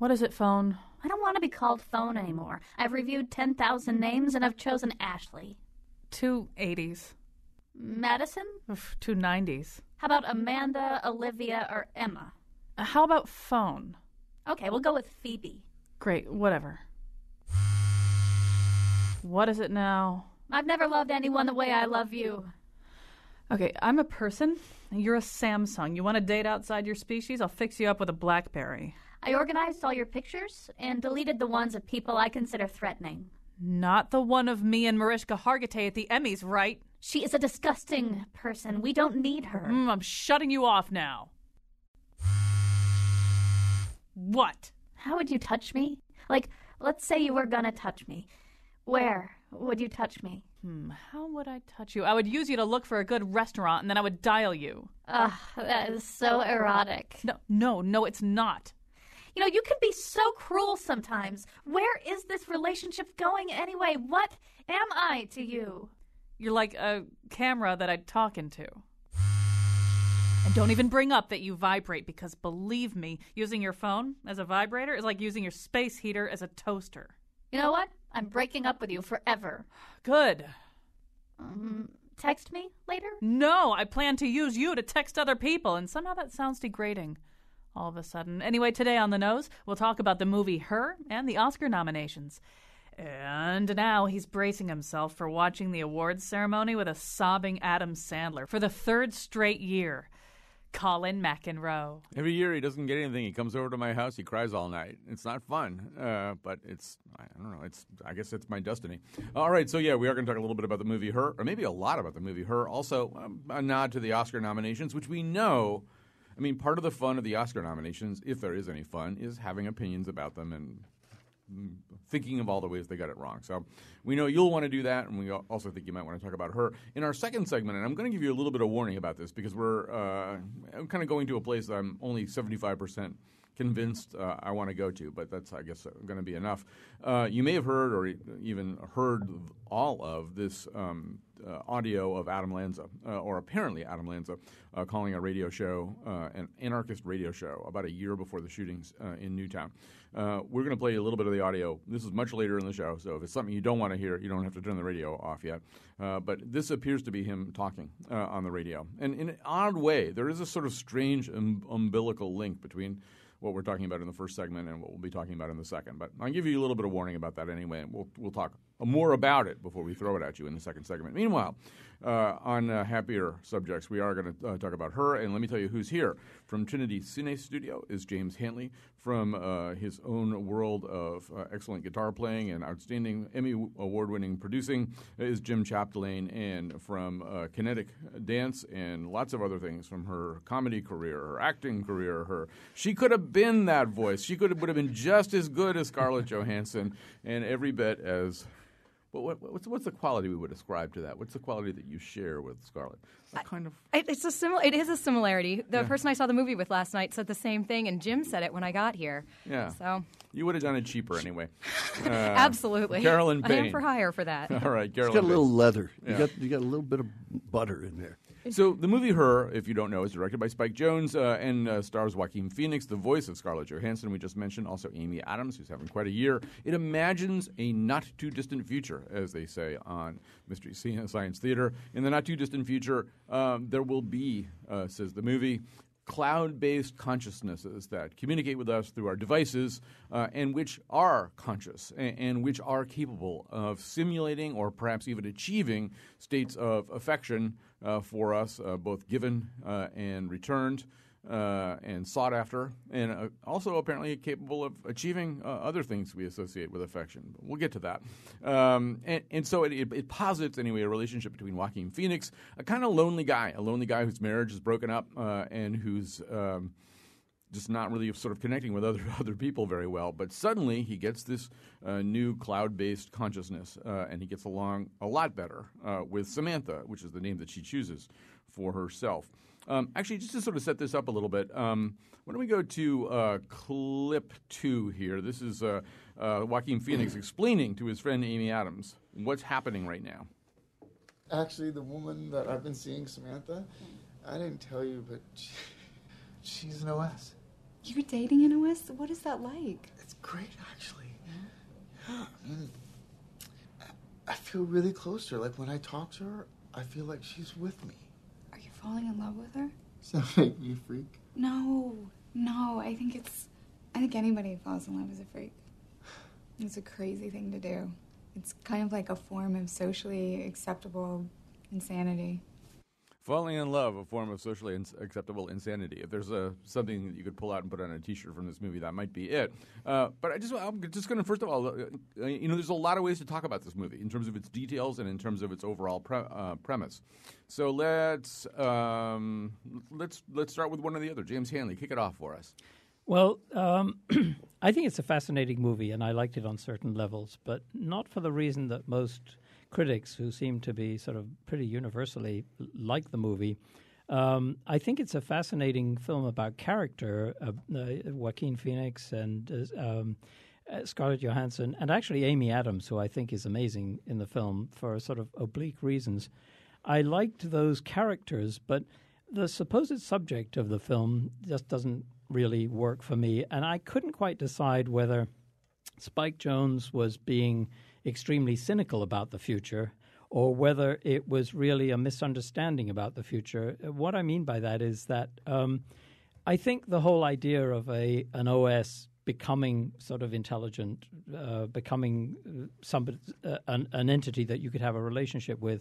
What is it, phone? I don't want to be called phone anymore. I've reviewed 10,000 names and I've chosen Ashley. Two 80s. Madison? Oof, Two 90s. How about Amanda, Olivia, or Emma? Uh, How about phone? Okay, we'll go with Phoebe. Great, whatever. What is it now? I've never loved anyone the way I love you. Okay, I'm a person. You're a Samsung. You want to date outside your species? I'll fix you up with a Blackberry. I organized all your pictures and deleted the ones of people I consider threatening. Not the one of me and Mariska Hargitay at the Emmys, right? She is a disgusting person. We don't need her. Mm, I'm shutting you off now. What? How would you touch me? Like, let's say you were gonna touch me. Where would you touch me? Hmm, how would I touch you? I would use you to look for a good restaurant and then I would dial you. Ugh, that is so erotic. No, no, no, it's not. You know, you can be so cruel sometimes. Where is this relationship going anyway? What am I to you? You're like a camera that I'd talk into. And don't even bring up that you vibrate because believe me, using your phone as a vibrator is like using your space heater as a toaster. You know what? I'm breaking up with you forever. Good. Um, text me later? No, I plan to use you to text other people, and somehow that sounds degrading. All of a sudden. Anyway, today on the nose, we'll talk about the movie Her and the Oscar nominations. And now he's bracing himself for watching the awards ceremony with a sobbing Adam Sandler for the third straight year. Colin McEnroe. Every year he doesn't get anything. He comes over to my house. He cries all night. It's not fun, uh, but it's I don't know. It's I guess it's my destiny. All right, so yeah, we are going to talk a little bit about the movie Her, or maybe a lot about the movie Her. Also, um, a nod to the Oscar nominations, which we know. I mean, part of the fun of the Oscar nominations, if there is any fun, is having opinions about them and thinking of all the ways they got it wrong. So we know you'll want to do that, and we also think you might want to talk about her in our second segment. And I'm going to give you a little bit of warning about this because we're uh, kind of going to a place I'm only 75 percent convinced uh, I want to go to, but that's I guess going to be enough. Uh, you may have heard or even heard all of this. Um, uh, audio of Adam Lanza, uh, or apparently Adam Lanza, uh, calling a radio show, uh, an anarchist radio show, about a year before the shootings uh, in Newtown. Uh, we're going to play a little bit of the audio. This is much later in the show, so if it's something you don't want to hear, you don't have to turn the radio off yet. But this appears to be him talking on the radio. And in an odd way, there is a sort of strange um, umbilical link between what we're talking about in the first segment and what we'll be talking about in the second. But I'll give you a little bit of warning about that anyway, and we'll, we'll talk more about it before we throw it at you in the second segment. Meanwhile, uh, on uh, happier subjects, we are going to uh, talk about her, and let me tell you who's here. From Trinity Cine Studio is James Hanley. From uh, his own world of uh, excellent guitar playing and outstanding Emmy award-winning producing is Jim Chapdelaine, and from uh, Kinetic Dance and lots of other things from her comedy career, her acting career, her she could have been that voice. She could have, would have been just as good as Scarlett Johansson, and every bit as but what, what's what's the quality we would ascribe to that? What's the quality that you share with Scarlett? What kind of It, it's a simil- It is a similarity. The person I saw the movie with last night said the same thing, and Jim said it when I got here. yeah? So You would have done it cheaper anyway. Uh, absolutely, Carolyn I Payne. am for hire for that. All right, It's Carolyn. got a little Payne. leather. Yeah. You got you got a little bit of butter in there. So the movie Her, if you don't know, is directed by Spike Jonze uh, and uh, stars Joaquin Phoenix, the voice of Scarlett Johansson. We just mentioned also Amy Adams, who's having quite a year. It imagines a not too distant future, as they say on Mystery Science Theater. In the not too distant future, um, there will be, uh, says the movie. Cloud based consciousnesses that communicate with us through our devices uh, and which are conscious and, and which are capable of simulating or perhaps even achieving states of affection for us, uh, both given uh, and returned. Uh, and sought after, and uh, also apparently capable of achieving uh, other things we associate with affection. But we'll get to that. Um, and, and so it, it, it posits, anyway, a relationship between Joaquin Phoenix, a kind of lonely guy, a lonely guy whose marriage is broken up uh, and who's. Um, just not really sort of connecting with other other people very well. But suddenly he gets this uh, new cloud-based consciousness, uh, and he gets along a lot better uh, with Samantha, which is the name that she chooses for herself. Um, actually, just to sort of set this up a little bit, um, why don't we go to uh, clip two here? This is uh, uh, Joaquin Phoenix explaining to his friend Amy Adams what's happening right now. Actually, the woman that I've been seeing, Samantha, I didn't tell you, but she, she's an OS. You're dating OS? What is that like? It's great, actually. Yeah, I mean, I- I feel really close to her. Like when I talk to her, I feel like she's with me. Are you falling in love with her? Does that make me a freak? No, no. I think it's. I think anybody who falls in love is a freak. It's a crazy thing to do. It's kind of like a form of socially acceptable insanity. Falling in love, a form of socially ins- acceptable insanity. If there's a something that you could pull out and put on a T-shirt from this movie, that might be it. Uh, but I just, I'm just going to first of all, uh, uh, you know, there's a lot of ways to talk about this movie in terms of its details and in terms of its overall pre- uh, premise. So let's um, let's let's start with one or the other. James Hanley, kick it off for us. Well, um, I think it's a fascinating movie, and I liked it on certain levels, but not for the reason that most critics, who seem to be sort of pretty universally like the movie, um, I think it's a fascinating film about character. Uh, uh, Joaquin Phoenix and uh, um, uh, Scarlett Johansson, and actually Amy Adams, who I think is amazing in the film for sort of oblique reasons. I liked those characters, but the supposed subject of the film just doesn't really work for me. And I couldn't quite decide whether Spike Jonze was being extremely cynical about the future or whether it was really a misunderstanding about the future. What I mean by that is that um, I think the whole idea of a an OS becoming sort of intelligent, uh, becoming uh, somebody, uh, an, an entity that you could have a relationship with,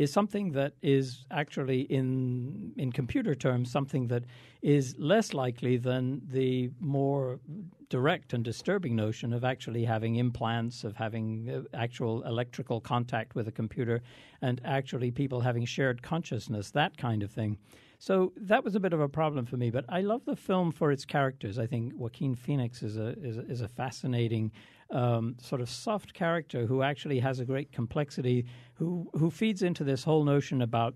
is something that is actually in in computer terms something that is less likely than the more direct and disturbing notion of actually having implants, of having uh, actual electrical contact with a computer, and actually people having shared consciousness, that kind of thing. So that was a bit of a problem for me, but I love the film for its characters. I think Joaquin Phoenix is a is is a fascinating um, sort of soft character who actually has a great complexity, who who feeds into this whole notion about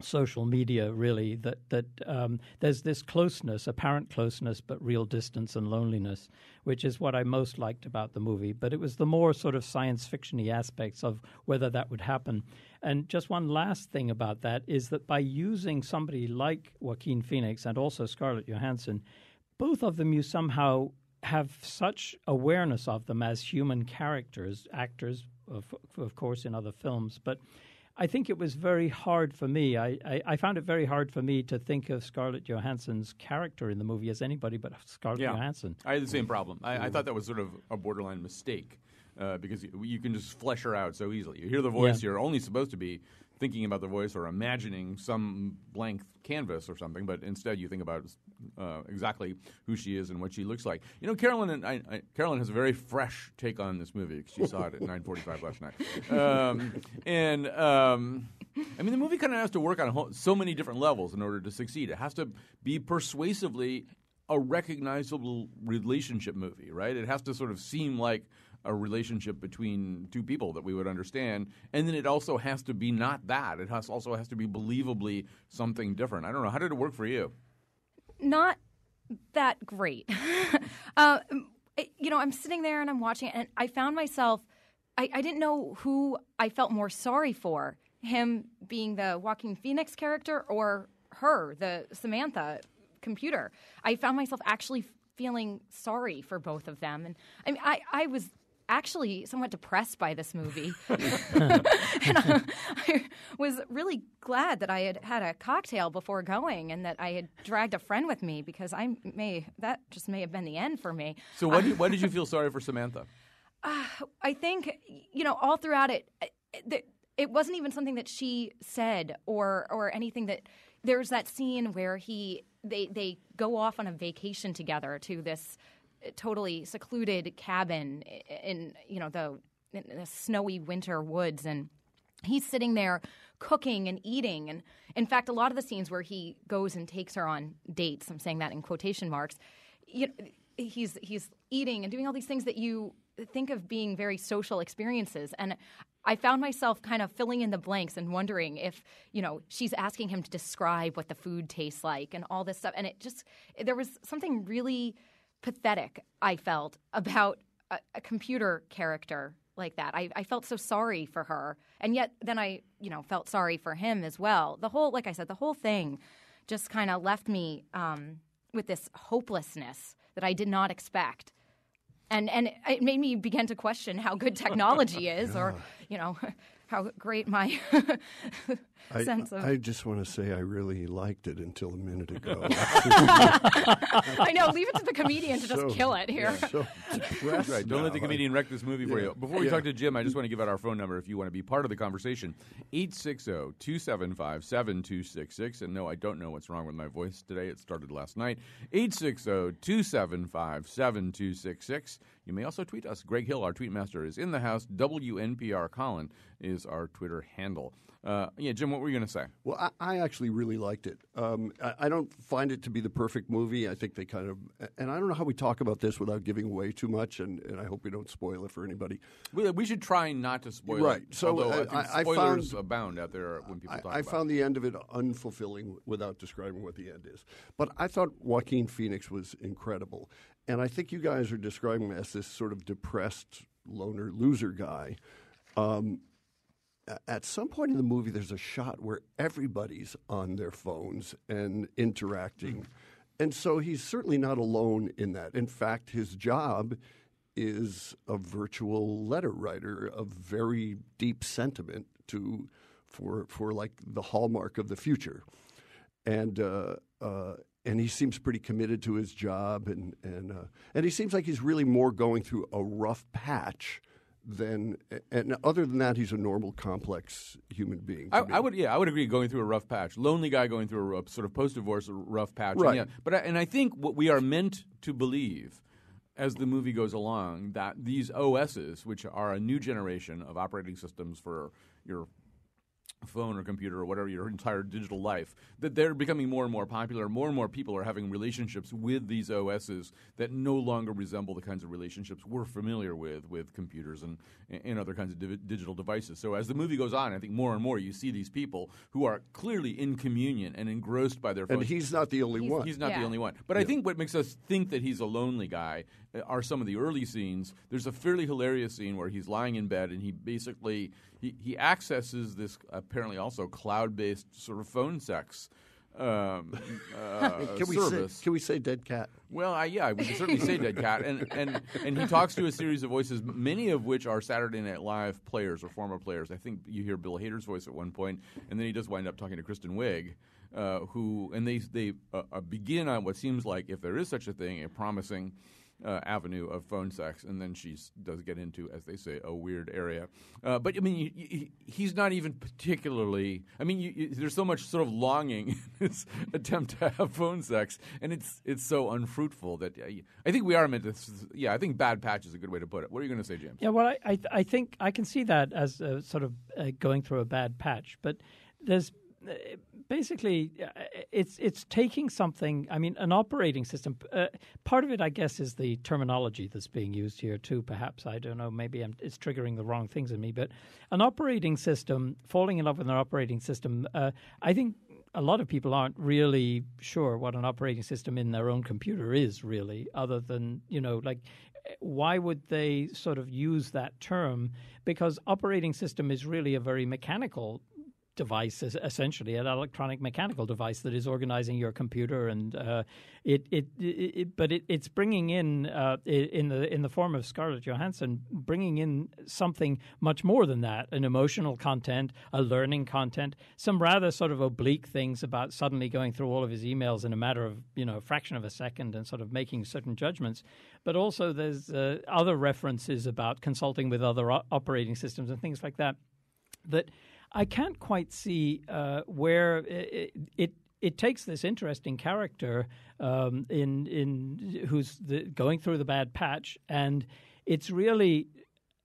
social media really that that um, there's this closeness apparent closeness but real distance and loneliness which is what I most liked about the movie. But it was the more sort of science fictiony aspects of whether that would happen. And just one last thing about that is that by using somebody like Joaquin Phoenix and also Scarlett Johansson both of them you somehow have such awareness of them as human characters actors of, of course in other films but I think it was very hard for me. I, I, I, found it very hard for me to think of Scarlett Johansson's character in the movie as anybody but Scarlett Yeah. Johansson. I had the same problem. I, I thought that was sort of a borderline mistake uh, because you, you can just flesh her out so easily. You hear the voice, Yeah. you're only supposed to be thinking about the voice or imagining some blank canvas or something, but instead you think about uh, exactly who she is and what she looks like. You know, Carolyn and I, I, Carolyn has a very fresh take on this movie 'cause she saw it at 9:45 last night, um, and. Um, I mean, the movie kind of has to work on whole, so many different levels in order to succeed. It has to be persuasively a recognizable relationship movie, right? It has to sort of seem like a relationship between two people that we would understand, and then it also has to be not that. It has also has to be believably something different. I don't know. How did it work for you? not that great. uh, you know, I'm sitting there and I'm watching it, and I found myself, I, I didn't know who I felt more sorry for him being the Joaquin Phoenix character or her, the Samantha computer. I found myself actually feeling sorry for both of them. And I mean, I, I was actually somewhat depressed by this movie. and I, I was really glad that I had had a cocktail before going and that I had dragged a friend with me because I may that just may have been the end for me. So, why uh, did, why did you feel sorry for Samantha? Uh, I think you know all throughout it, uh, it, it wasn't even something that she said or or anything that. There's that scene where he they they go off on a vacation together to this totally secluded cabin in you know the the snowy winter woods. And he's sitting there cooking and eating. And in fact a lot of the scenes where he goes and takes her on dates i'm saying that in quotation marks you know, he's he's eating and doing all these things that you think of being very social experiences. And I found myself kind of filling in the blanks and wondering if, you know, she's asking him to describe what the food tastes like and all this stuff. And it just, there was something really pathetic, I felt, about a, a computer character like that. I, I felt so sorry for her. And yet then I, you know, felt sorry for him as well. The whole, like I said, the whole thing just kind of left me um, with this hopelessness that I did not expect. And and it made me begin to question how good technology is, or you know, how great my I, sense of. I just want to say I really liked it until a minute ago. I know. Leave it to the comedian to just So- kill it here. so Right. Don't let the comedian wreck this movie for Yeah. you. Before we Yeah. talk to Jim, I just want to give out our phone number if you want to be part of the conversation. 860-275-7266. And no, I don't know what's wrong with my voice today. It started last night. 860-275-7266. You may also tweet us. Greg Hill, our tweet master, is in the house. WNPR Colin is our Twitter handle. Uh, yeah, Jim, what were you going to say? Well, I, I actually really liked it. Um, I, I don't find it to be the perfect movie. I think they kind of, and I don't know how we talk about this without giving away too much, and, and I hope we don't spoil it for anybody. We, we should try not to spoil Right. it. So, although I, uh, think I- I spoilers found- abound out there when people talk I found it. the end of it unfulfilling without describing what the end is. But I thought Joaquin Phoenix was incredible. And I think you guys are describing him as this sort of depressed loner loser guy. Um, at some point in the movie, there's a shot where everybody's on their phones and interacting. And so he's certainly not alone in that. In fact, his job is a virtual letter writer of very deep sentiment to for for like the hallmark of the future. And uh, uh, and he seems pretty committed to his job, and and uh, and he seems like he's really more going through a rough patch than. And other than that, he's a normal, complex human being. I. I would, yeah, I would agree. Going through a rough patch, lonely guy going through a rough, sort of post-divorce rough patch. Right. And yeah, but I, and I think what we are meant to believe, as the movie goes along, that these OSs, which are a new generation of operating systems for your phone or computer or whatever your entire digital life that they're becoming more and more popular. More and more people are having relationships with these OSs that no longer resemble the kinds of relationships we're familiar with with computers and and other kinds of div- digital devices. So as the movie goes on i think more and more you see these people who are clearly in communion and engrossed by their and phones. he's not the only one. He's not the only one. But I think what makes us think that he's a lonely guy are some of the early scenes. There's a fairly hilarious scene where he's lying in bed and he basically he, he accesses this apparently also cloud-based sort of phone sex um, uh, can we service. say? Can we say dead cat? Well, I, yeah, we can certainly say Dead Cat, and, and and he talks to a series of voices, many of which are Saturday Night Live players or former players. I think you hear Bill Hader's voice at one point, and then he does wind up talking to Kristen Wiig, uh, who and they they uh, uh, begin on what seems like, if there is such a thing, a promising. Uh, avenue of phone sex, and then she does get into, as they say, a weird area. Uh, but I mean, he's not even particularly. I mean, you, there's so much sort of longing in his attempt to have phone sex, and it's it's so unfruitful that uh, I think we are meant to. Yeah, I think bad patch is a good way to put it. What are you going to say, James? Yeah, well, I, I, I think I can see that as sort of uh, going through a bad patch, but there's uh, basically uh, it's it's taking something. I mean, an operating system. Uh, part of it, I guess, is the terminology that's being used here too. Perhaps I don't know. Maybe I'm, it's triggering the wrong things in me. But an operating system, falling in love with an operating system, uh, I think a lot of people aren't really sure what an operating system in their own computer is really other than you know like why would they sort of use that term because operating system is really a very mechanical device es- essentially an electronic mechanical device that is organizing your computer and uh, it, it, it, but it, it's bringing in uh, in the in the form of Scarlett Johansson bringing in something much more than that an emotional content a learning content some rather sort of oblique things about suddenly going through all of his emails in a matter of you know a fraction of a second and sort of making certain judgments. But also there's uh, other references about consulting with other operating systems and things like that that I can't quite see uh, where it, it it takes this interesting character um, in in who's the, going through the bad patch, and it's really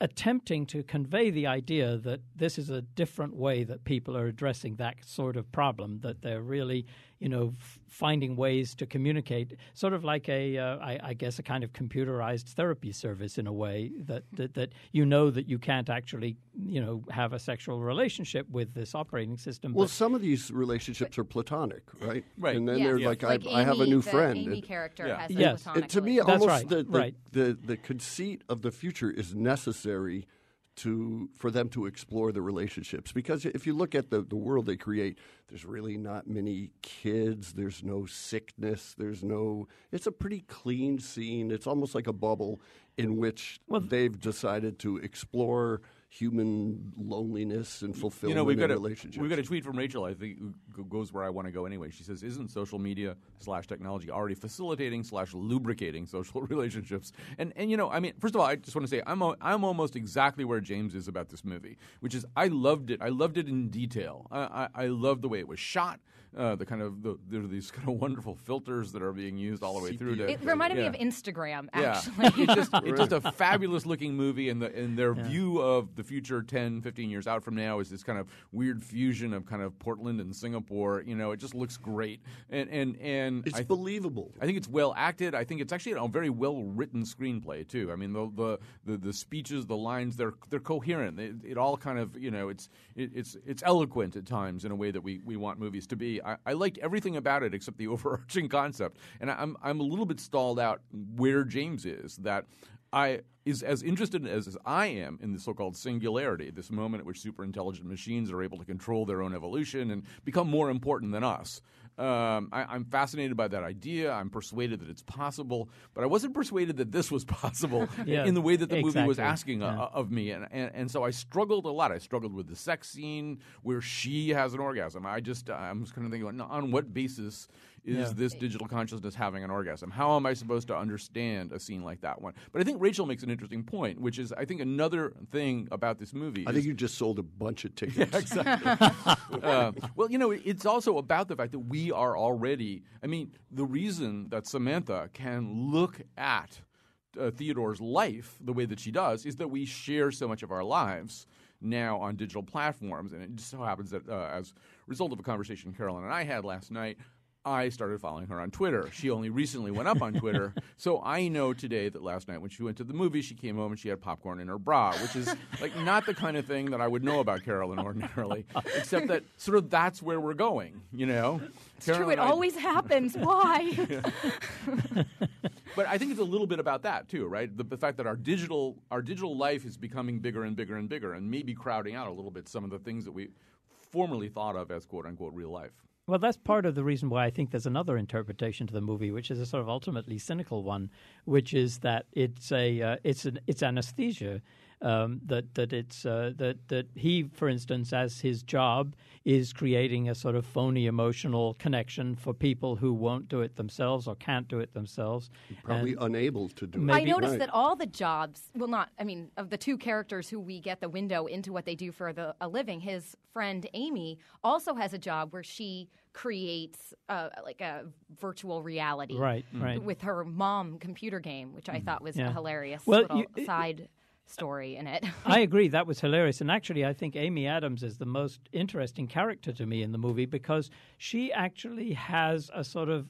attempting to convey the idea that this is a different way that people are addressing that sort of problem. That they're really, you know, f- finding ways to communicate, sort of like a, uh, I, I guess, a kind of computerized therapy service in a way that, that that you know that you can't actually, you know, have a sexual relationship with this operating system. Well, but- some of these relationships are platonic, right? Right. And then Yes, they're like, like I, I have a new the friend. Amy And- character Yeah. has Yes. that And to me, almost right, the, the, right. the, the conceit of the future is necessary to for them to explore the relationships. Because if you look at the, the world they create there's really not many kids there's no sickness there's no it's a pretty clean scene. It's almost like a bubble in which they've decided to explore human loneliness and fulfillment You know, we've got in a relationships we've got a tweet from Rachel. I think who goes where I want to go anyway. She says, "Isn't social media slash technology already facilitating slash lubricating social relationships?" And and you know, I mean, first of all, I just want to say I'm I'm almost exactly where James is about this movie, which is I loved it. I loved it in detail. I I, I loved the way it was shot. Uh, the kind of the, there are these kind of wonderful filters that are being used all the way through. To, It reminded yeah. me of Instagram, Yeah. actually. it's just it's just a fabulous looking movie and the and their view of the future 10 15 years out from now is this kind of weird fusion of kind of Portland and Singapore you know it just looks great and and and it's I, believable I think it's well acted. I think it's actually a very well written screenplay too. I mean, the the, the, the speeches, the lines, they're they're coherent. It, it all kind of you know it's it, it's it's eloquent at times in a way that we, we want movies to be. I, I liked everything about it except the overarching concept, and I'm I'm a little bit stalled out where James is. That I is as interested as, as I am in the so-called singularity, this moment at which super intelligent machines are able to control their own evolution and become more important than us. Um, I, I'm fascinated by that idea. I'm persuaded that it's possible, but I wasn't persuaded that this was possible Yeah, in the way that the movie was exactly. asking uh, Yeah. of me, and, and and so I struggled a lot. I struggled with the sex scene where she has an orgasm. I just I'm just kind of thinking, on what basis is Yeah. this digital consciousness having an orgasm? How am I supposed to understand a scene like that one? But I think Rachel makes an interesting point, which is I think another thing about this movie. I is- think you just sold a bunch of tickets uh, well, you know, it's also about the fact that we are already. I mean, the reason that Samantha can look at uh, Theodore's life the way that she does is that we share so much of our lives now on digital platforms, and it just so happens that uh, as a result of a conversation Carolyn and I had last night. I started following her on Twitter. She only recently went up on Twitter. So I know today that last night when she went to the movie, she came home and she had popcorn in her bra, which is like not the kind of thing that I would know about Carolyn ordinarily, except that sort of that's where we're going, you know? it's true. It I- always happens. Why? but I think it's a little bit about that too, right? The, the fact that our digital our digital life is becoming bigger and bigger and bigger, and maybe crowding out a little bit some of the things that we formerly thought of as quote unquote real life. Well, that's part of the reason why I think there's another interpretation to the movie, which is a sort of ultimately cynical one, which is that it's a uh, it's an it's anesthesia. Um, that that it's uh, that that he, for instance, as his job is creating a sort of phony emotional connection for people who won't do it themselves or can't do it themselves. probably And- unable to do Maybe- I noticed Right. that all the jobs, well, not, I mean, of the two characters who we get the window into what they do for the, a living, his friend Amy also has a job where she creates uh, like a virtual reality Right, right. with her mom computer game, which I thought was Yeah. a hilarious Well, little you- side story in it. I agree. That was hilarious. And actually, I think Amy Adams is the most interesting character to me in the movie because she actually has a sort of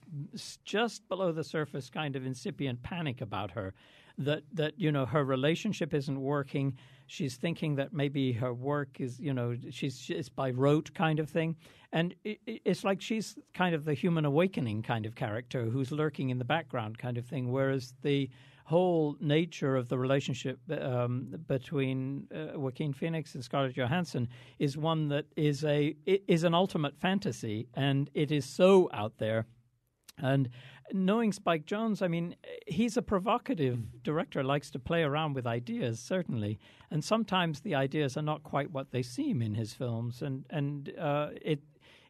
just below the surface kind of incipient panic about her. That, that you know her relationship isn't working. She's thinking that maybe her work is you know she's it's by rote kind of thing, and it, it- it's like she's kind of the human awakening kind of character who's lurking in the background kind of thing. Whereas the whole nature of the relationship um, between uh, Joaquin Phoenix and Scarlett Johansson is one that is a is an ultimate fantasy, and it is so out there. And knowing Spike Jonze, I mean, he's a provocative director, likes to play around with ideas, certainly. And sometimes the ideas are not quite what they seem in his films. And, and uh, it,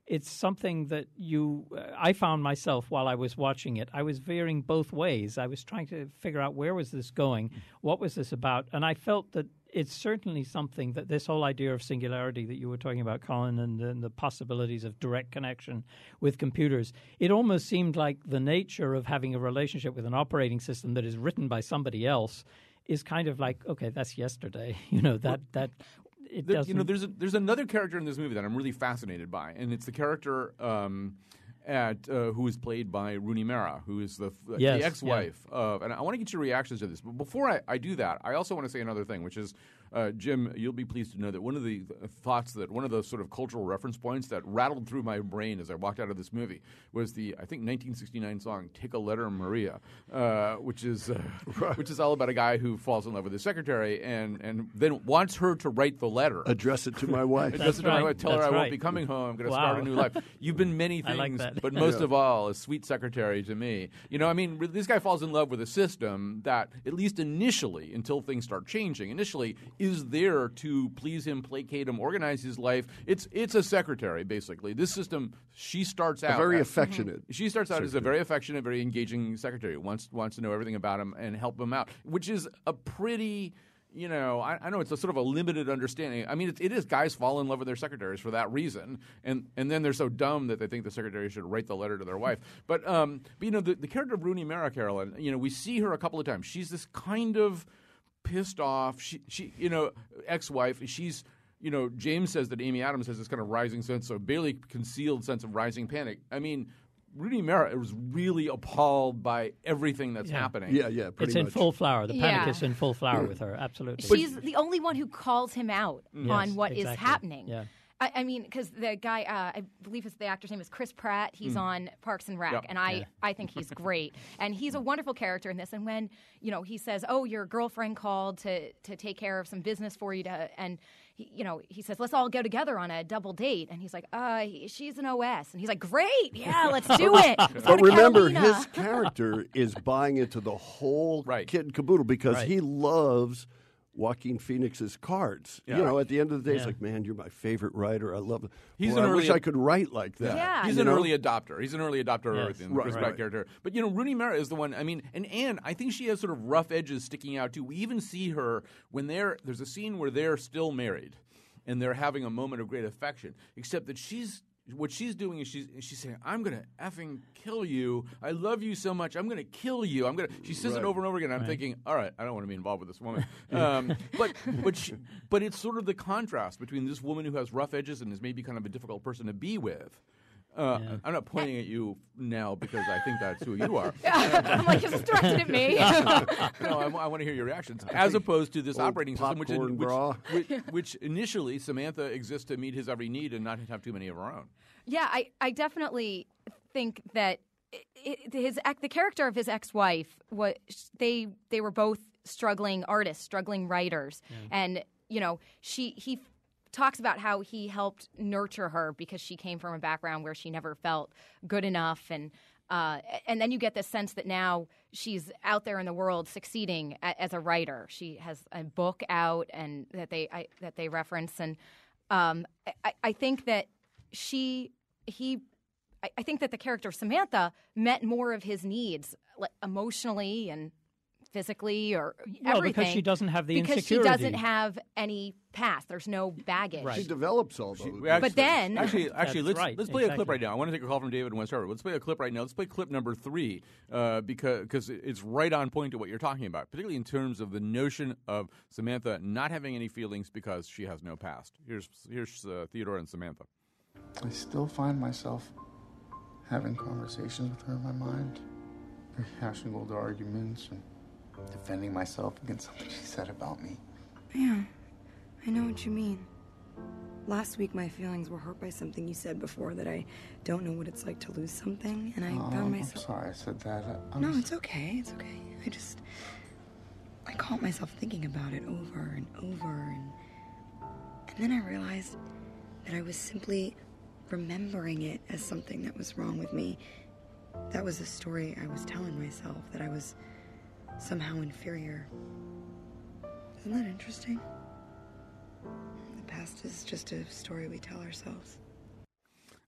it's something that you, uh, I found myself while I was watching it. I was veering both ways. I was trying to figure out where was this going? What was this about? And I felt that it's certainly something that this whole idea of singularity that you were talking about, Colin, and, and the possibilities of direct connection with computers, it almost seemed like the nature of having a relationship with an operating system that is written by somebody else is kind of like, okay, that's yesterday. You know, that, that it There- doesn't. you know, there's a, there's another character in this movie that I'm really fascinated by, and it's the character um, at uh, who is played by Rooney Mara, who is the, Yes, the ex-wife of. And I want to get your reactions to this, but before I, I do that, I also want to say another thing, which is uh, Jim, you'll be pleased to know that one of the thoughts that one of those sort of cultural reference points that rattled through my brain as I walked out of this movie was the I think 1969 song "Take a Letter, Maria," uh, which is uh, which is all about a guy who falls in love with his secretary and and then wants her to write the letter. Address it to my wife. Address it to my wife. Tell her That's I won't be coming home. I'm going to Wow. start a new life. You've been many I things, like that. but most Yeah. of all, a sweet secretary to me. You know, I mean, this guy falls in love with a system that, at least initially, until things start changing, initially is there to please him, placate him, organize his life. It's it's a secretary basically. This system, she starts A out very as- affectionate. she starts out as a very affectionate, very engaging secretary. wants wants to know everything about him and help him out, which is a pretty. You know, I, I know it's a sort of a limited understanding. I mean, it, it is guys fall in love with their secretaries for that reason, and and then they're so dumb that they think the secretary should write the letter to their wife. But um, but you know, the, the character of Rooney Mara, Carolyn, you know, we see her a couple of times. She's this kind of pissed off. She she you know, ex-wife. She's you know, James says that Amy Adams has this kind of rising sense, of barely concealed sense of rising panic. I mean, Rooney Mara was really appalled by everything that's Yeah. happening. Yeah, yeah, pretty It's in much. full flower. The panic Yeah. is in full flower mm. with her. Absolutely. She's the only one who calls him out mm. Yes, on what is exactly. happening. Yeah. I, I mean, because the guy, uh, I believe his, the actor's name is Chris Pratt. He's on Parks and Rec, Yep. and I, Yeah. I think he's great. and he's a wonderful character in this. And when you know he says, "Oh, your girlfriend called to to take care of some business for you," to and he, you know he says, "Let's all go together on a double date," and he's like, "Uh, he- she's an OS," and he's like, "Great, yeah, let's do it." Let's But remember, Carolina." his character is buying into the whole Right. kit and caboodle because Right. he loves Joaquin Phoenix's cards. Yeah. You know, at the end of the day, it's like, man, you're my favorite writer. I love it. He's Boy, an I early wish ad- I could write like that. Yeah. He's You an know? early adopter. He's an early adopter of Yes. everything, the Right, Chris right. Pratt character. But you know, Rooney Mara is the one. I mean, and Anne, I think she has sort of rough edges sticking out too. We even see her when they're there's a scene where they're still married, and they're having a moment of great affection. Except that she's what she's doing is she's she's saying, "I'm gonna effing kill you. I love you so much. I'm gonna kill you. I'm gonna." She says it over and over again. I'm thinking, "All right, I don't want to be involved with this woman." um, but but she, but it's sort of the contrast between this woman who has rough edges and is maybe kind of a difficult person to be with. Uh, I'm not pointing at you now because I think that's who you are. I'm like, it's directed at me. no, I, want to hear your reactions, as opposed to this Old operating system, which, popcorn which, which, which initially Samantha exists to meet his every need and not have too many of her own. Yeah, I, I definitely think that i it, his ex- the character of his ex-wife was they they were both struggling artists, struggling writers, and you know she he f- talks about how he helped nurture her because she came from a background where she never felt good enough and. Uh, and then you get this sense that now she's out there in the world succeeding a, as a writer. She has a book out, and that they I, that they reference, and um, I, I think that she he I, I think that the character Samantha met more of his needs like, emotionally and physically or Well, everything because she doesn't have the because she doesn't have any past there's no baggage Right. She develops all those. We actually- then- actually, actually, let's right, let's play a clip right now. I want to take a call from David in West Hartford. Let's play a clip right now. Let's play clip number three uh, because because it's right on point to what you're talking about, particularly in terms of the notion of Samantha not having any feelings because she has no past. Here's here's uh, Theodore and Samantha. I still find myself having conversations with her in my mind, rehashing old arguments and defending myself against something she said about me. Yeah, I know what you mean. Last week, my feelings were hurt by something you said before that I don't know what it's like to lose something, and I Oh, found um, I'm myself. sorry I said that. I'm No, it's okay. It's okay. I just. I caught myself thinking about it over and over, and. And then I realized that I was simply remembering it as something that was wrong with me. That was a story I was telling myself, that I was somehow inferior. Isn't that interesting? The past is just a story we tell ourselves.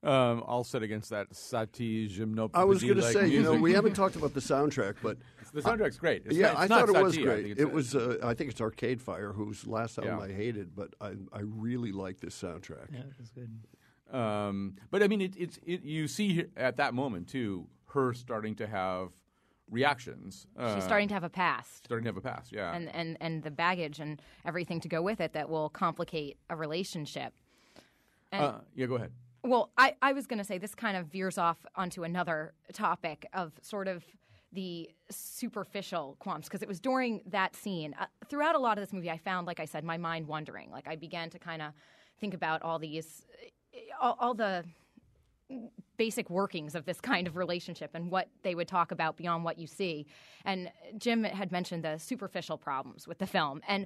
Um, all set against that Satie Gymnopédie. I was going to say, you know, we haven't talked about the soundtrack, but the soundtrack's great. It's yeah, not- I it's not thought it was Satie. Great. It was, uh, I think it's Arcade Fire, whose last album Yeah. I hated, but I, I really like this soundtrack. Yeah, it was good. Um, but I mean, it, it's it, you see at that moment too her starting to have reactions. Uh, she's starting to have a past starting to have a past. Yeah. and, and and the baggage and everything to go with it that will complicate a relationship and, uh, yeah. Go ahead. Well, I, I was going to say this kind of veers off onto another topic of sort of the superficial qualms because it was during that scene. Uh, throughout a lot of this movie, I found, like I said, my mind wandering. Like I began to kind of think about all these, all, all the basic workings of this kind of relationship and what they would talk about beyond what you see. And Jim had mentioned the superficial problems with the film. And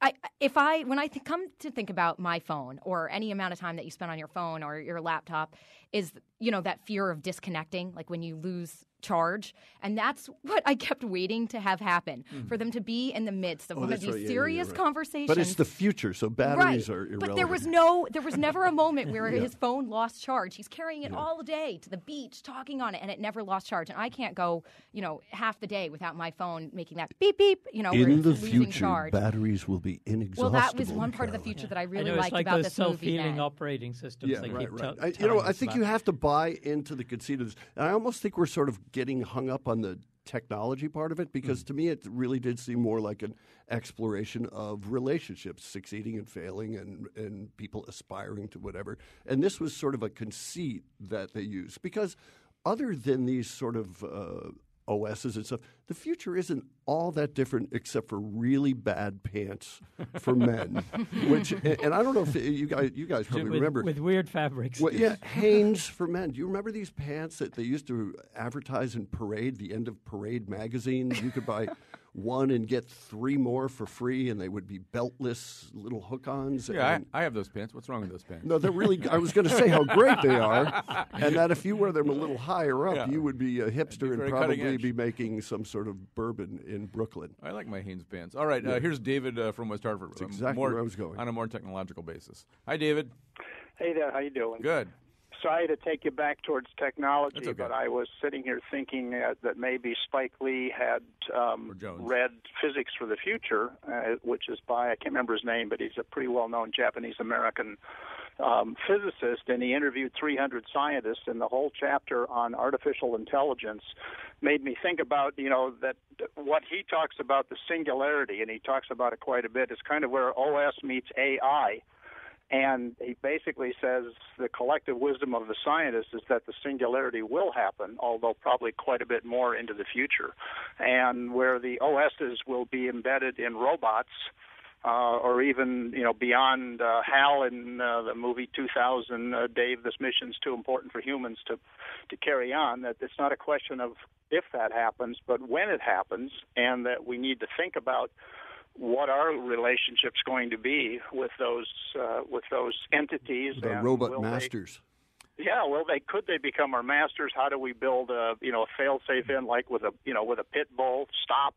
I, if I, when I th- come to think about my phone or any amount of time that you spend on your phone or your laptop, is you know that fear of disconnecting, like when you lose charge, and that's what I kept waiting to have happen mm-hmm. for them to be in the midst of Oh, one of these right. Yeah, yeah, serious right. conversations. But it's the future, so batteries right. are irrelevant. But there was no, there was never a moment where Yeah. his phone lost charge. He's carrying it all day to the beach, talking on it, and it never lost charge. And I can't go, you know, half the day without my phone making that beep beep. You know, In the losing future, charge. batteries will be inexhaustible. Well, that was one part of the Carolyn. future that I I really know liked like about those this movie. self-healing then. operating systems Yeah, they right, keep right. tell- I, you know, I think about. you have to buy into the conceit of this. And I almost think we're sort of getting hung up on the technology part of it? Because to me it really did seem more like an exploration of relationships succeeding and failing and, and people aspiring to whatever. And this was sort of a conceit that they used. Because other than these sort of uh, OSs and stuff, the future isn't all that different except for really bad pants for men. Which, and I don't know if you guys, you guys probably with, remember with weird fabrics. well, yeah, Hanes for men. Do you remember these pants that they used to advertise in Parade, the end of Parade magazine? You could buy one and get three more for free, and they would be beltless little hook-ons. Yeah, and- I, I have those pants. What's wrong with those pants? no, they're really. I was going to say how great they are, and that if you wear them a little higher up, Yeah. you would be a hipster and probably be making some sort of bourbon in Brooklyn. I like my Hanes pants. All right, uh, here's David uh, from West Hartford. That's exactly more, where I was going. On a more technological basis. Hi, David. Hey there, how you doing? Good. Sorry to take you back towards technology, okay. but I was sitting here thinking uh, that maybe Spike Lee had um, read Physics for the Future, uh, which is by I can't remember his name, but he's a pretty well-known Japanese American um, physicist, and he interviewed 300 scientists, and the whole chapter on artificial intelligence made me think about you know that what he talks about the singularity, and he talks about it quite a bit. Is kind of where OS meets AI. And he basically says the collective wisdom of the scientists is that the singularity will happen, although probably quite a bit more into the future. And where the OSs will be embedded in robots, uh, or even you know beyond uh, Hal in uh, the movie 2000, uh, Dave, this mission's too important for humans to to carry on. That it's not a question of if that happens, but when it happens, and that we need to think about what our relationship's going to be with those uh, with those entities. The and robot will they- masters. yeah, well, they could they become our masters? How do we build a you know a fail-safe in like with a you know with a pit bull? Stop.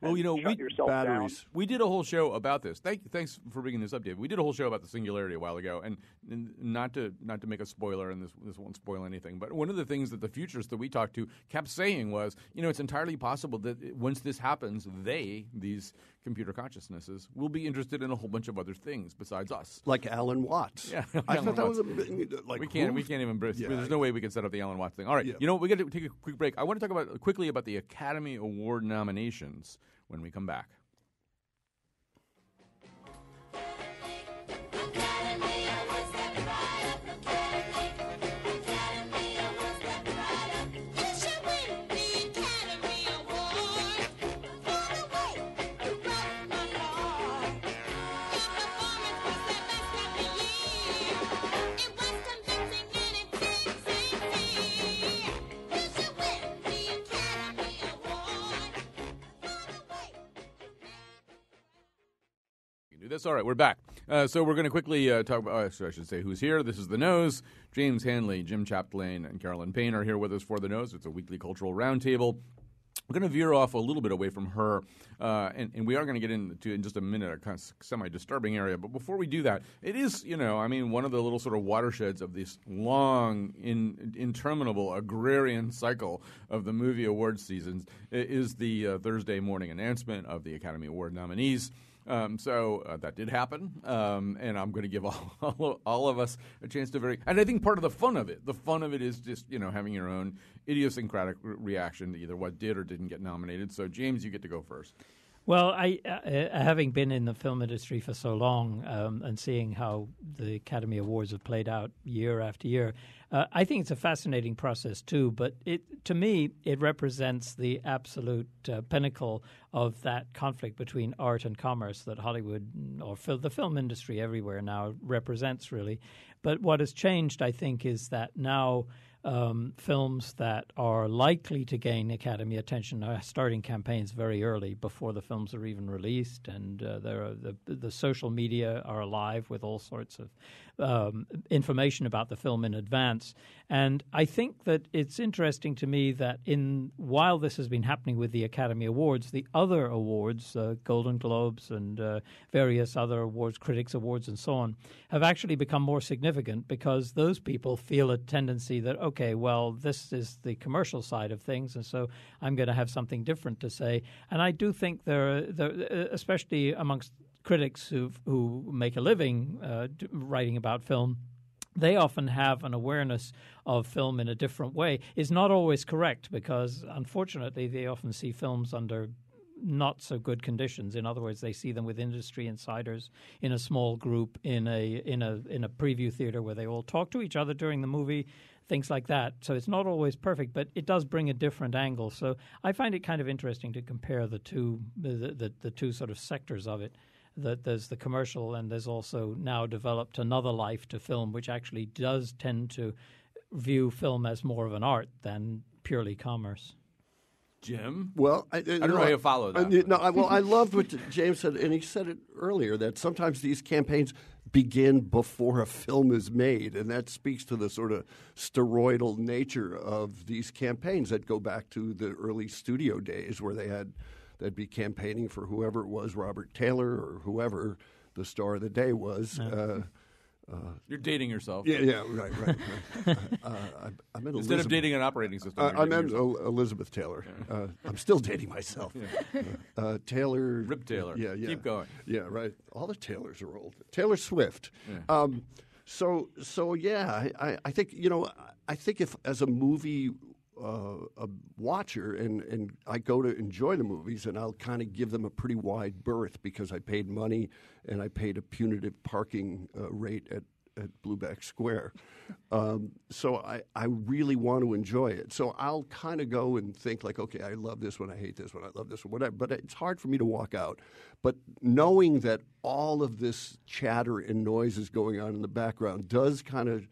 Well, you know, we yourself down. Batteries. we did a whole show about this. Thank, thanks for bringing this up, David. We did a whole show about the singularity a while ago, and, and not to not to make a spoiler, and this this won't spoil anything. But one of the things that the futurists that we talked to kept saying was, you know, it's entirely possible that once this happens, they these computer consciousnesses will be interested in a whole bunch of other things besides us. Like Alan Watts. Yeah, I Alan thought that Watts. was a bit, like we can't. who? We can't even. Yeah, there's no way we can set up the Alan Watts thing. All right. Yeah. You know, we got to take a quick break. I want to talk about quickly about the Academy Award nominations when we come back. This. All right, we're back. Uh, so we're going to quickly uh, talk about. Uh, I should say who's here. This is the Nose. James Hanley, Jim Chapdelaine, and Carolyn Payne are here with us for the Nose. It's a weekly cultural roundtable. We're going to veer off a little bit away from her, uh, and, and we are going to get into in just a minute a kind of semi-disturbing area. But before we do that, it is you know I mean one of the little sort of watersheds of this long, in, interminable agrarian cycle of the movie awards seasons is the uh, Thursday morning announcement of the Academy Award nominees. Um, so uh, that did happen, um, and I'm going to give all, all, all of us a chance to very. And I think part of the fun of it, the fun of it is just you know having your own idiosyncratic re- reaction to either what did or didn't get nominated. So James, you get to go first. Well, I, uh, having been in the film industry for so long um, and seeing how the Academy Awards have played out year after year, uh, I think it's a fascinating process too. But it, to me, it represents the absolute uh, pinnacle of that conflict between art and commerce that Hollywood or fil- the film industry everywhere now represents, really. But what has changed, I think, is that now um, films that are likely to gain Academy attention are starting campaigns very early before the films are even released, and uh, are, the the social media are alive with all sorts of um, information about the film in advance. And I think that it's interesting to me that in while this has been happening with the Academy Awards, the other awards, uh, Golden Globes and uh, various other awards, Critics Awards, and so on, have actually become more significant because those people feel a tendency that okay, well, this is the commercial side of things, and so I'm going to have something different to say. And I do think there, there especially amongst critics who who make a living uh, writing about film they often have an awareness of film in a different way. Is not always correct because unfortunately they often see films under not so good conditions. In other words they see them with industry insiders in a small group in a in a in a preview theater where they all talk to each other during the movie things like that. So it's not always perfect but it does bring a different angle. So i find it kind of interesting to compare the two the the, the two sort of sectors of it that there's the commercial and there's also now developed another life to film, which actually does tend to view film as more of an art than purely commerce. Jim? Well, I, I don't know, how you follow that. I, no, I, well, I loved what James said, and he said it earlier that sometimes these campaigns begin before a film is made, and that speaks to the sort of steroidal nature of these campaigns that go back to the early studio days where they had – that'd be campaigning for whoever it was, Robert Taylor or whoever the star of the day was. Uh, uh, You're dating yourself. Yeah, yeah, right, right. right. uh, I, I Instead Elizabeth, of dating an operating system, I meant Elizabeth Taylor. Yeah. Uh, I'm still dating myself. Yeah. Uh, Taylor. Rip Taylor. Yeah, yeah. Keep going. Yeah, right. All the Taylors are old. Taylor Swift. Yeah. Um, so, so yeah, I, I think you know, I think if as a movie uh, a watcher and, and I go to enjoy the movies and I'll kind of give them a pretty wide berth because I paid money and I paid a punitive parking uh, rate at, at Blueback Square. Um, so I, I really want to enjoy it. So I'll kind of go and think like, okay, I love this one, I hate this one, I love this one, whatever. But it's hard for me to walk out. But knowing that all of this chatter and noise is going on in the background does kind of